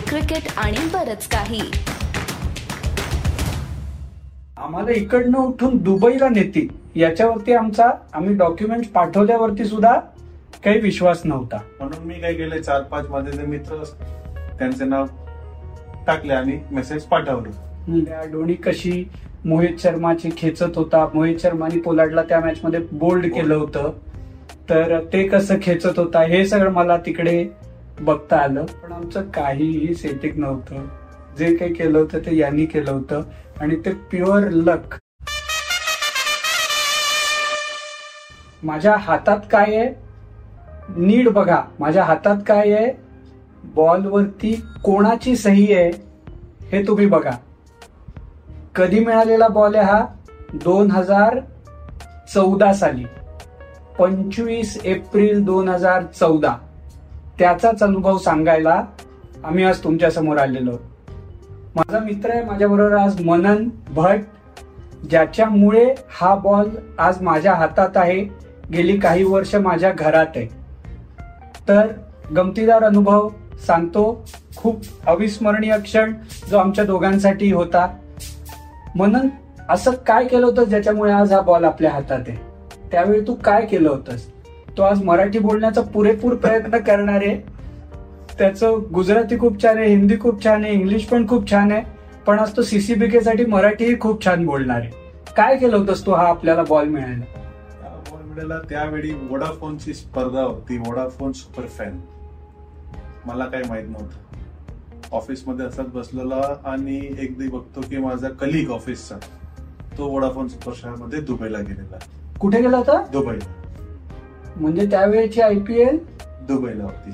Cricket आणि बरच काही. आम्हाला इकडनं उठून दुबईला नेतील. याच्यावरती आमचा आम्ही डॉक्युमेंट पाठवल्यावरती सुद्धा काही विश्वास नव्हता. म्हणून मी काय केले चार पाच माझे जे मित्र त्यांचे नाव टाकले आणि मेसेज पाठवलं. त्या दोन्ही कशी मोहित शर्माची खेचत होता. मोहित शर्मानी पोलाडला त्या मॅच मध्ये बोल्ड केलं होतं. तर ते कसं खेचत होता हे सगळं मला तिकडे बघता आलं पण आमचं काहीही सेटिंग नव्हतं. जे काही केलं होतं ते यांनी केलं होतं आणि ते प्युअर लक माझ्या हातात काय आहे? नीड बघा. माझ्या हातात काय आहे? बॉलवरती कोणाची सही आहे हे तुम्ही बघा. कधी मिळालेला बॉल आहे हा? दोन हजार चौदा साली. पंचवीस एप्रिल दोन हजार चौदा. त्याचाच अनुभव सांगायला आम्ही आज तुमच्यासमोर आलेलो. माझा मित्र आहे माझ्याबरोबर आज मनन भट ज्याच्यामुळे हा बॉल आज माझ्या हातात आहे गेली काही वर्ष माझ्या घरात आहे. तर गमतीदार अनुभव सांगतो खूप अविस्मरणीय क्षण जो आमच्या दोघांसाठी होता. मनन असं काय केलं होतं ज्याच्यामुळे आज हा बॉल आपल्या हातात आहे? त्यावेळी तू काय केलं होतंस? तो आज मराठी बोलण्याचा पुरेपूर प्रयत्न करणार आहे. त्याचं गुजराती खूप छान आहे हिंदी खूप छान आहे इंग्लिश पण खूप छान आहे. पण आज तो सीसीबीके साठी मराठीही खूप छान बोलणार आहे. काय केलं होतंस तू हा आपल्याला बॉल मिळायला? बॉल मिळाला. त्यावेळी वोडाफोनची स्पर्धा होती. Vodafone super fan. मला काही माहीत नव्हतं. ऑफिसमध्ये असंच बसलेला आणि एकदा बघतो की माझा कलिग ऑफिसचा तो वोडाफोन सुपरमध्ये दुबईला गेलेला. कुठे गेला होता? दुबईला. म्हणजे त्यावेळेची आयपीएल दुबईला होती.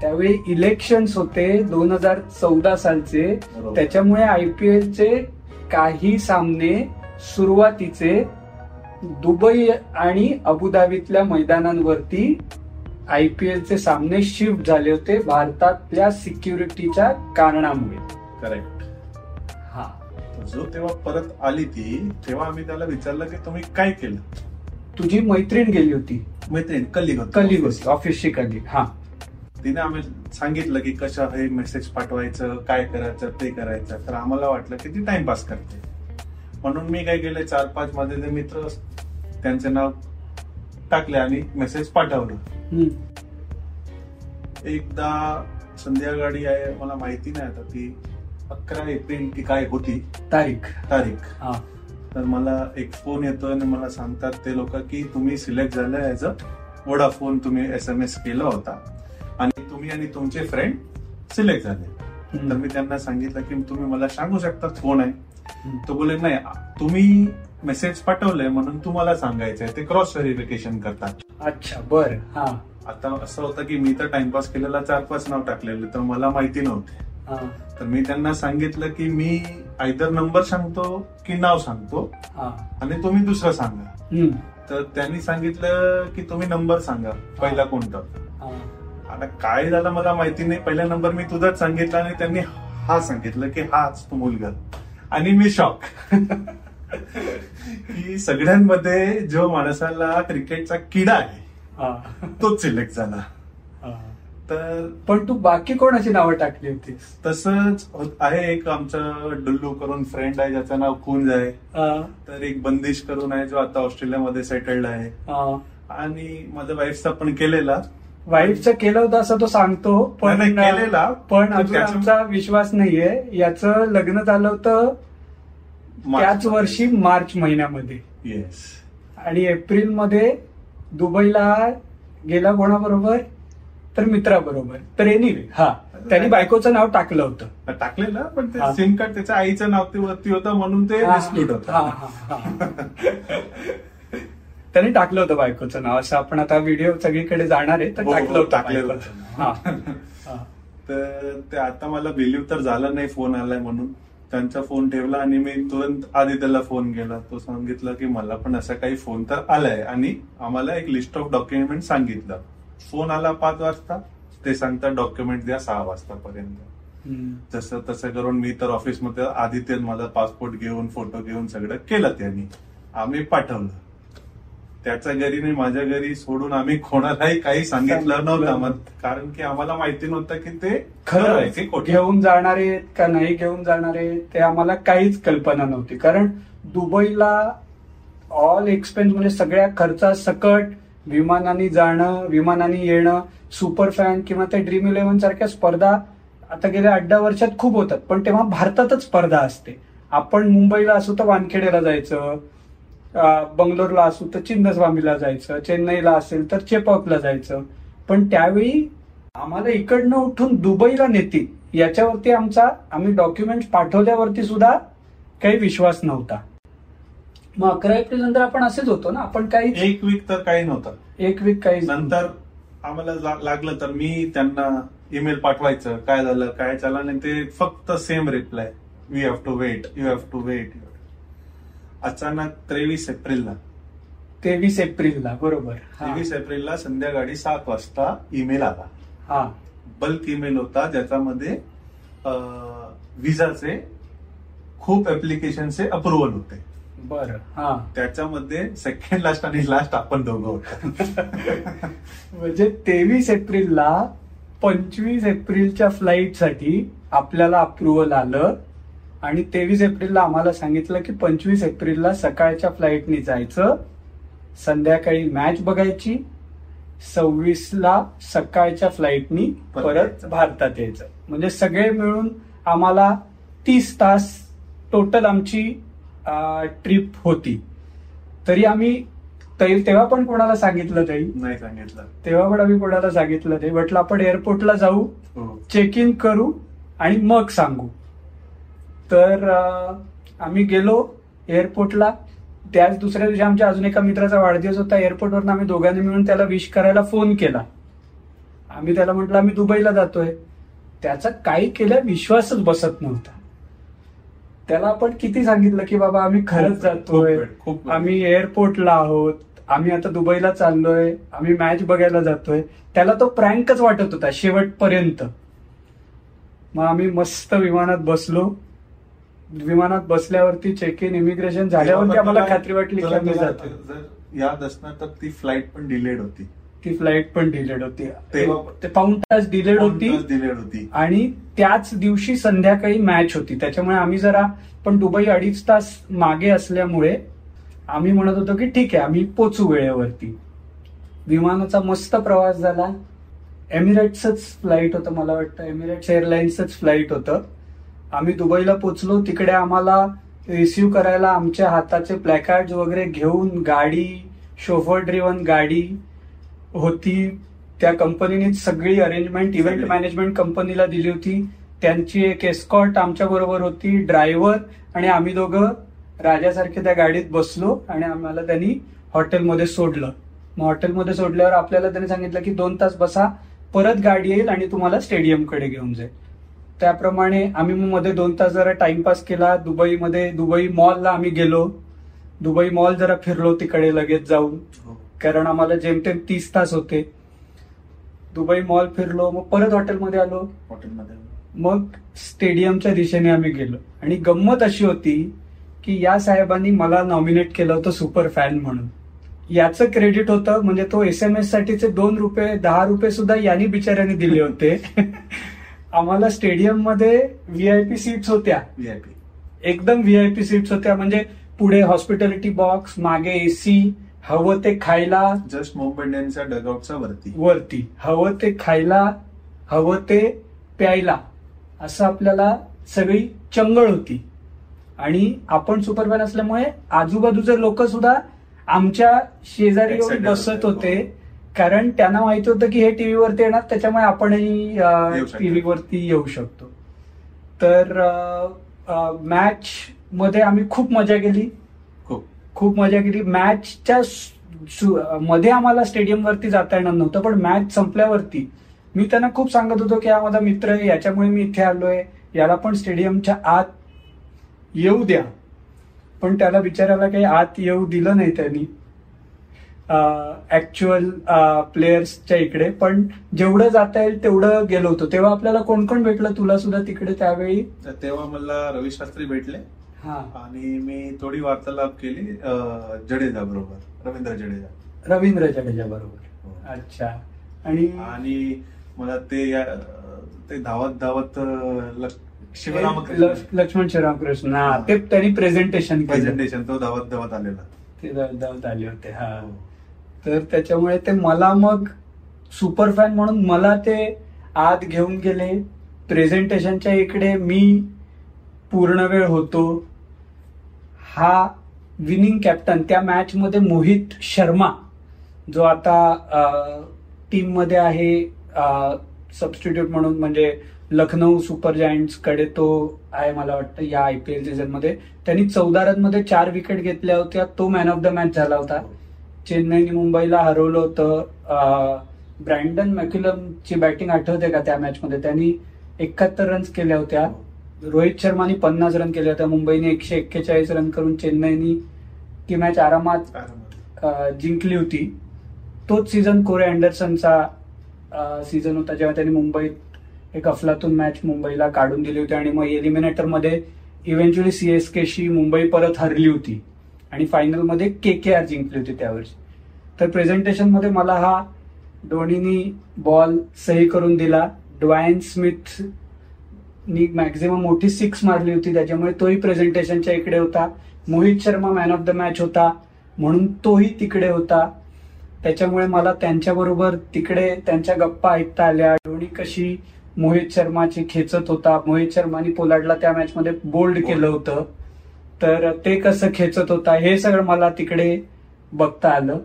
त्यावेळी इलेक्शन्स होते दोन हजार चौदा सालचे. त्याच्यामुळे आयपीएल चे काही सामने सुरुवातीचे दुबई आणि अबुधाबीतल्या मैदानांवरती आयपीएल चे सामने शिफ्ट झाले होते भारतातल्या सिक्युरिटीच्या कारणामुळे. करेक्ट हा. जो तेव्हा परत आली ती तेव्हा आम्ही त्याला विचारलं की तुम्ही काय केलं? तुझी मैत्रीण गेली होती. मैत्रीण कलिग कलिग होती ऑफिसची कलिग हा. तिने आम्ही सांगितलं की कसं हे मेसेज पाठवायचं काय करायचं ते करायचं. तर आम्हाला वाटलं की ती टाइमपास करते. म्हणून मी काय केलं चार पाच माझे जे मित्र त्यांचे नाव टाकले आणि मेसेज पाठवलं. एकदा संध्याकाळी आहे मला माहिती नाही आता ती अकरा एप्रिल की काय होती. तारीख. तारीख. हा. तर मला एक फोन येतो आणि मला सांगतात ते लोक की तुम्ही सिलेक्ट झालं ऍज अ वोडाफोन तुम्ही एस एम एस केला होता. आणि तुम्ही आणि तुमचे फ्रेंड सिलेक्ट झाले. तर मी त्यांना सांगितलं की तुम्ही मला सांगू शकता कोण आहे. तो बोले नाही तुम्ही मेसेज पाठवलंय म्हणून तुम्हाला सांगायचंय. ते क्रॉस व्हेरिफिकेशन करतात. अच्छा बर हा. आता असं होतं की मी तर टाइमपास केलेला चार पाच नाव टाकलेले तर मला माहिती नव्हते. तर मी त्यांना सांगितलं की मी आयदर नंबर सांगतो की नाव सांगतो हा आणि तुम्ही दुसरं सांगा. तर त्यांनी सांगितलं की तुम्ही नंबर सांगा पहिला कोणता. आता काय झालं मला माहिती नाही पहिला नंबर मी तुझाच सांगितला आणि त्यांनी हा सांगितलं की हाच तो मुलगा आणि मी शॉक की सगळ्यांमध्ये जो माणसाला क्रिकेटचा किडा आहे. तोच सिलेक्ट झाला. तर पण तू बाकी कोणाची नावं टाकली होतीस? तसंच होत- आहे एक आमचं डुल्लू करून फ्रेंड आहे ज्याचं नाव कुंज आहे. तर एक बंदिश करून आहे जो आता ऑस्ट्रेलियामध्ये सेटल्ड आहे. आणि माझ्या वाईफचा पण केलेला. वाईफचं केलं होतं असं तो सांगतो पण केलेला. पण अजून आमचा विश्वास नाहीये. याचं लग्न झालं होतं त्याच वर्षी मार्च महिन्यामध्ये. येस आणि एप्रिलमध्ये दुबईला गेला कोणाबरोबर? तर मित्राबरोबर तर एनिवे हा त्यांनी बायकोचं नाव टाकलं होतं टाकलेलं पण हा. ते सिम कार्ड त्याच्या आईचं नाव ते वरती होतं म्हणून ते हा, डिस्प्यूट हा, होतं हा, हा. त्यांनी टाकलं होतं बायकोचं नाव असं आपण आता व्हिडिओ सगळीकडे जाणार आहे तर हो, हो, टाकलं होतं टाकलेलं बायकोचं होतं. नाव. हा. हा. तर ते आता मला बिलीव्ह तर झालं नाही फोन आलाय म्हणून त्यांचा फोन ठेवला आणि मी तुरंत आदित्यला फोन केला तो सांगितलं की मला पण असा काही फोन तर आलाय आणि आम्हाला एक लिस्ट ऑफ डॉक्युमेंट सांगितलं फोन आला पाच वाजता ते सांगतात डॉक्युमेंट द्या सहा वाजतापर्यंत. जसं तसं करून मी तर ऑफिसमध्ये आदित्य माझा पासपोर्ट घेऊन फोटो घेऊन सगळं केलं त्यांनी. आम्ही पाठवलं. त्याच्या घरी नाही माझ्या घरी सोडून आम्ही कोणालाही काही सांगितलं नव्हतं. कारण की आम्हाला माहिती नव्हतं की ते खरं आहे की घेऊन जाणारे का नाही घेऊन जाणारे ते आम्हाला काहीच कल्पना नव्हती. कारण दुबईला ऑल एक्सपेन्स म्हणजे सगळ्या खर्चासकट विमानाने जाणं विमानाने येणं सुपर फॅन किंवा त्या ड्रीम इलेव्हन सारख्या स्पर्धा आता गेल्या अड्डा वर्षात खूप होतात. पण तेव्हा भारतातच स्पर्धा असते. आपण मुंबईला असू तर वानखेडेला जायचं बंगलोरला असू तर चिन्नस्वामीला जायचं चेन्नईला असेल तर चेपॉकला जायचं. पण त्यावेळी आम्हाला इकडनं उठून दुबईला नेतील याच्यावरती आमचा आम्ही डॉक्युमेंट पाठवल्यावरती सुद्धा काही विश्वास नव्हता. मग अकरा एप्रिल नंतर आपण असेच होतो ना? आपण काही एक वीक तर काही नव्हतं. एक वीक काही नंतर आम्हाला लागलं तर मी त्यांना ईमेल पाठवायचं. काय झालं काय चाललं नाही ते फक्त same reply we have to wait you have to wait अचानक तेवीस एप्रिलला. तेवीस एप्रिलला बरोबर. तेवीस एप्रिलला संध्याकाळी सात वाजता ईमेल आला. हा. बल्क ईमेल होता ज्याच्यामध्ये विजाचे खूप ऍप्लिकेशनचे अप्रुव्हल होते. बर हा. त्याच्यामध्ये सेकंड लास्ट आणि लास्ट आपण दोघं होतो. म्हणजे तेवीस एप्रिलला पंचवीस एप्रिलच्या फ्लाईटसाठी आपल्याला अप्रुव्हल आलं आणि तेवीस एप्रिलला आम्हाला सांगितलं की पंचवीस एप्रिलला सकाळच्या फ्लाईटनी जायचं. संध्याकाळी मॅच बघायची. सव्वीसला सकाळच्या फ्लाईटनी परत. भारतात यायचं. म्हणजे सगळे मिळून आम्हाला तीस तास टोटल आमची ट्रिप होती. तरी आम्ही ते- तेव्हा पण कोणाला सांगितलं नाही. नाही सांगितलं. तेव्हा पण आम्ही कोणाला सांगितलं नाही. म्हटलं आपण एअरपोर्टला जाऊ हो. चेक इन करू आणि मग सांगू. तर आम्ही गेलो एअरपोर्टला त्याच दुसऱ्या दिवशी आमच्या अजून एका मित्राचा वाढदिवस होता. एअरपोर्टवरून आम्ही दोघांनी मिळून त्याला विश करायला फोन केला. आम्ही त्याला म्हटलं आम्ही दुबईला जातोय. त्याचा काही केल्या विश्वासच बसत नव्हता. त्याला आपण किती सांगितलं की बाबा आम्ही खरंच जातोय. आम्ही एअरपोर्टला आहोत आम्ही आता दुबईला चाललोय आम्ही मॅच बघायला जातोय. त्याला तो प्रँकच वाटत होता शेवटपर्यंत. मग आम्ही मस्त विमानात बसलो. विमानात बसल्यावरती चेक इन इमिग्रेशन झाल्यावरती आम्हाला खात्री वाटली की आम्ही जातो असणार तर ती फ्लाईट पण डिलेड होती. ती फ्लाईट पण डिलेड होती. ते पाऊन तास डिलेड होती डिलेड होती. आणि त्याच दिवशी संध्याकाळी मॅच होती. त्याच्यामुळे आम्ही जरा पण दुबई अडीच तास मागे असल्यामुळे आम्ही म्हणत होतो की ठीक आहे आम्ही पोचू वेळेवरती. विमानाचा मस्त प्रवास झाला. एमिरेट्सच फ्लाईट होतं मला वाटतं. एमिरेट्स एअरलाइन्सच फ्लाईट होतं. आम्ही दुबईला पोचलो. तिकडे आम्हाला रिसिव्ह करायला आमच्या हाताचे प्लॅकार्ड वगैरे घेऊन गाडी शोफर ड्रिवन गाडी होती. त्या कंपनीने सगळी अरेंजमेंट इव्हेंट. मॅनेजमेंट कंपनीला दिली होती. त्यांची एक एस्कॉट आमच्या बरोबर होती ड्रायव्हर आणि आम्ही दोघं राजासारखे त्या गाडीत बसलो आणि आम्हाला त्यांनी हॉटेलमध्ये सोडलं. मग हॉटेलमध्ये सोडल्यावर आपल्याला त्यांनी सांगितलं की दोन तास बसा परत गाडी येईल आणि तुम्हाला स्टेडियमकडे घेऊन जाईल. त्याप्रमाणे आम्ही मग मध्ये दोन तास जरा टाइमपास केला. दुबईमध्ये दुबई मॉलला आम्ही गेलो. दुबई मॉल जरा फिरलो तिकडे लगेच जाऊन. हो. कारण आम्हाला जेमतेम तीस तास होते. दुबई मॉल फिरलो मग परत हॉटेलमध्ये आलो. हॉटेलमध्ये मग स्टेडियमच्या दिशेने आम्ही गेलो. आणि गंमत अशी होती की या साहेबांनी मला नॉमिनेट केलं होतं सुपर फॅन म्हणून. याचं क्रेडिट होतं म्हणजे तो एस एम एस साठीचे दोन रुपये दहा रुपये सुद्धा यांनी बिचाऱ्याने दिले होते. आम्हाला स्टेडियममध्ये व्हीआयपी सीट्स होत्या. व्हीआयपी एकदम व्हीआयपी सीट्स होत्या म्हणजे पुढे हॉस्पिटॅलिटी बॉक्स मागे एसी हवं ते खायला जस्ट मुंबई इंडियन्सच्या डगआउटच्या वरती. वरती. हवं ते खायला हवं ते प्यायला. असं आपल्याला सगळी चंगळ होती. आणि आपण सुपरफॅन असल्यामुळे आजूबाजूचे लोक सुद्धा आमच्या शेजारी बसत होते. कारण त्यांना माहिती होतं की हे टीव्हीवरती येणार त्याच्यामुळे आपणही. टीव्हीवरती येऊ शकतो. तर मॅच मध्ये आम्ही खूप मजा केली. खूप मजा केली मॅचच्या मध्ये आम्हाला स्टेडियम वरती जाता येणार नव्हतं पण मॅच संपल्यावरती मी त्यांना खूप सांगत होतो की हा माझा मित्र आहे याच्यामुळे मी इथे आलोय. याला पण स्टेडियमच्या आत येऊ द्या. पण त्याला बिचारायला काही आत येऊ दिलं नाही त्यांनी. ऍक्च्युअल प्लेयर्सच्या इकडे. पण जेवढं जाता येईल तेवढं गेलो होतो. तेव्हा आपल्याला कोण कोण भेटलं? तुला सुद्धा तिकडे त्यावेळी? तेव्हा मला रवी शास्त्री भेटले. आणि मी थोडी वार्तालाप केली जडेजा बरोबर रवींद्र जडेजा. रवींद्र जडेजा बरोबर. हो. अच्छा. आणि आणि मला ते या- ते धावत धावत लक्ष्मण श्रीरामकृष्ण हा ते त्यांनी प्रेझेंटेशन प्रेझेंटेशन तो धावत धावत आलेला. ते धाव- धावत आले होते हा. हो. तर त्याच्यामुळे ते मला मग सुपर फॅन म्हणून मला ते आत घेऊन गेले. प्रेझेंटेशनच्या इकडे मी पूर्ण वेळ होतो. हा विनिंग कॅप्टन त्या मॅचमध्ये मोहित शर्मा जो आता टीममध्ये आहे सबस्टिट्यूट म्हणून म्हणजे लखनौ सुपर जायंट्सकडे तो आहे मला वाटतं या आय पी एल सीझनमध्ये त्यांनी चौदा रनमध्ये चार विकेट घेतल्या होत्या तो मॅन ऑफ द मॅच झाला होता. चेन्नईने मुंबईला हरवलं होतं ब्रँडन मॅक्युलमची बॅटिंग आठवते का त्या मॅचमध्ये त्यांनी एकाहत्तर रन्स केल्या होत्या. रोहित शर्माने पन्नास रन केले होते. मुंबईने एकशे एक्केचाळीस रन करून चेन्नईनी ती मॅच आरामात जिंकली होती. तोच सीझन कोरे अँडरसनचा सीझन होता जेव्हा त्यांनी मुंबईत एक अफलातून मॅच मुंबईला काढून दिली होती आणि मग एलिमिनेटरमध्ये इव्हेंच्युअली सीएसके शी मुंबई परत हरली होती आणि फायनलमध्ये के के आर जिंकली होती त्यावर्षी. तर प्रेझेंटेशनमध्ये मला हा धोनीनी बॉल सही करून दिला. ड्वायन स्मिथ नी मॅक्झिमम मोठी सिक्स मारली होती. त्याच्यामुळे तोही प्रेझेंटेशनच्या इकडे होता. Mohit Sharma man of the match होता. म्हणून तोही तिकडे होता. त्याच्यामुळे मला त्यांच्याबरोबर तिकडे त्यांच्या गप्पा ऐकता आल्या. धोनी कशी मोहित शर्माची खेचत होता. मोहित शर्मानी पोलाडला त्या मॅच मध्ये बोल्ड केलं होतं. तर ते कसं खेचत होता हे सगळं मला तिकडे बघता आलं.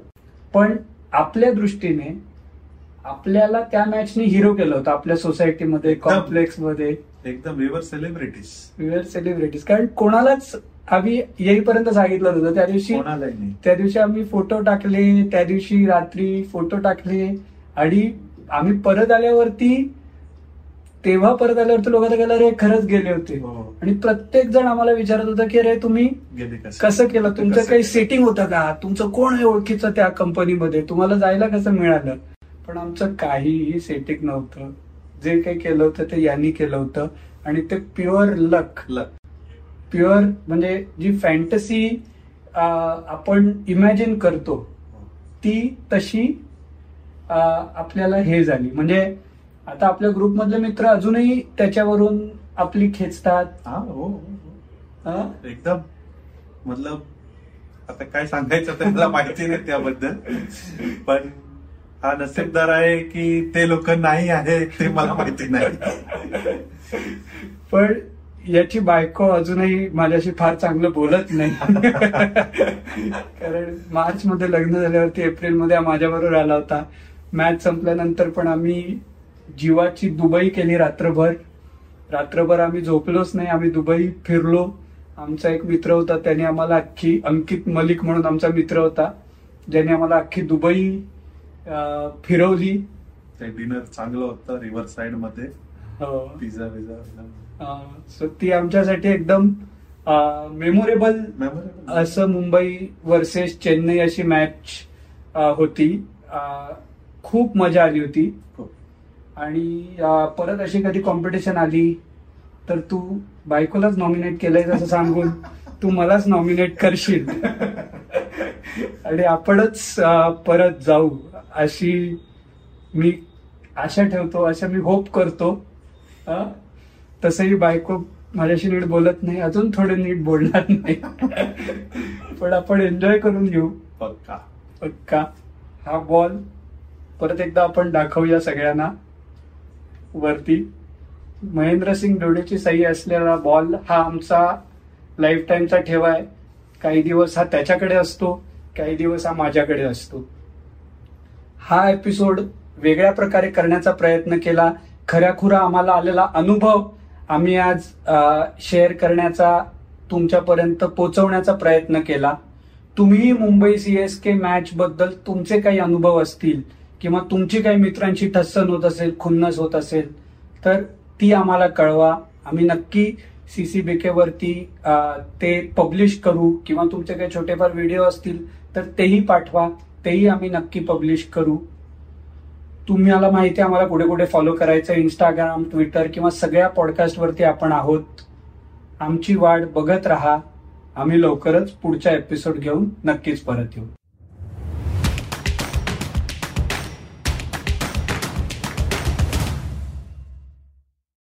पण आपल्या दृष्टीने आपल्याला त्या मॅचने हिरो केलं होतं. आपल्या सोसायटीमध्ये एकदम. विवर सेलिब्रिटीज विवर सेलिब्रिटीज कारण कोणालाच आम्ही येईपर्यंत सांगितलं होतं त्या दिवशी त्या दिवशी आम्ही फोटो टाकले त्या दिवशी रात्री फोटो टाकले. आणि आम्ही परत आल्यावरती तेव्हा परत आल्यावरती लोक गेला रे खरंच गेले होते. हो. आणि प्रत्येक जण आम्हाला विचारत होता की रे तुम्ही कसं? केलं? तुमचं काही? सेटिंग होतं का? तुमचं कोण आहे ओळखीचं त्या कंपनीमध्ये तुम्हाला जायला कसं मिळालं? पण आमचं काहीही सेटिंग नव्हतं. जे काही केलं होतं ते यांनी केलं होतं. आणि ते प्युअर लक लक. प्युअर म्हणजे जी फॅन्टसी आपण इमॅजिन करतो ती तशी आपल्याला हे झाली. म्हणजे आता आपल्या ग्रुपमधले मित्र अजूनही त्याच्यावरून आपली खेचतात. हा हो, हो हो. एकदम. मतलब आता काय सांगायचं ते मला माहिती नाही त्याबद्दल. पण हा नसीबदार आहे की ते लोक नाही आहे ते मला माहिती नाही. पण याची बायको अजूनही माझ्याशी फार चांगलं बोलत नाही. कारण मार्च मध्ये लग्न झाल्यावरती एप्रिलमध्ये माझ्याबरोबर आला होता. मॅच संपल्यानंतर पण आम्ही जीवाची दुबई केली रात्रभर. रात्रभर आम्ही झोपलोच नाही आम्ही दुबई फिरलो. आमचा एक मित्र होता त्याने आम्हाला अख्खी अंकित मलिक म्हणून आमचा मित्र होता. ज्याने आम्हाला अख्खी दुबई फिरवली. ते डिनर चांगलं होतं रिव्हर साइडमध्ये. हो. पिझ्झा विझा सो ती आमच्यासाठी एकदम मेमोरेबल मेमोरेबल असं मुंबई वर्सेस चेन्नई अशी मॅच होती. खूप मजा आली होती. आणि परत अशी कधी कॉम्पिटिशन आली तर तू बायकोलाच नॉमिनेट केलंय असं सांगून तू मलाच नॉमिनेट करशील. आणि आपणच परत जाऊ. अशी मी आशा ठेवतो अशा मी होप करतो? तसंही बायको माझ्याशी नीट बोलत नाही अजून थोडे नीट बोलणार नाही. पण आपण एन्जॉय करून घेऊ. पक्का. पक्का. हा बॉल परत एकदा आपण दाखवूया सगळ्यांना. वरती. महेंद्रसिंग धोनीची सही असलेला बॉल हा आमचा लाईफ टाईमचा ठेवा आहे. काही दिवस हा त्याच्याकडे असतो काही दिवस हा माझ्याकडे असतो. हा एपिसोड वेगळ्या प्रकारे करण्याचा प्रयत्न केला. खऱ्याखुरा आम्हाला आलेला अनुभव आम्ही आज शेअर करण्याचा तुमच्यापर्यंत पोहोचवण्याचा प्रयत्न केला. तुम्ही मुंबई सीएसके मॅच बद्दल तुमचे काही अनुभव असतील किंवा तुमची काही मित्रांची ठस्सन होत असेल खुन्नस होत असेल तर ती आम्हाला कळवा. आम्ही नक्की सीसीबीके वरती ते पब्लिश करू किंवा तुमचे काही छोटेफार व्हिडिओ असतील तर तेही पाठवा. तेही आम्ही नक्की पब्लिश करू. तुम्हाला माहिती आहे आम्हाला कुठे कुठे फॉलो करायचं इंस्टाग्राम ट्विटर किंवा सगळ्या पॉडकास्ट वरती आपण आहोत. आमची वाट बघत राहा. आम्ही लवकरच पुढच्या एपिसोड घेऊन नक्कीच परत येऊ.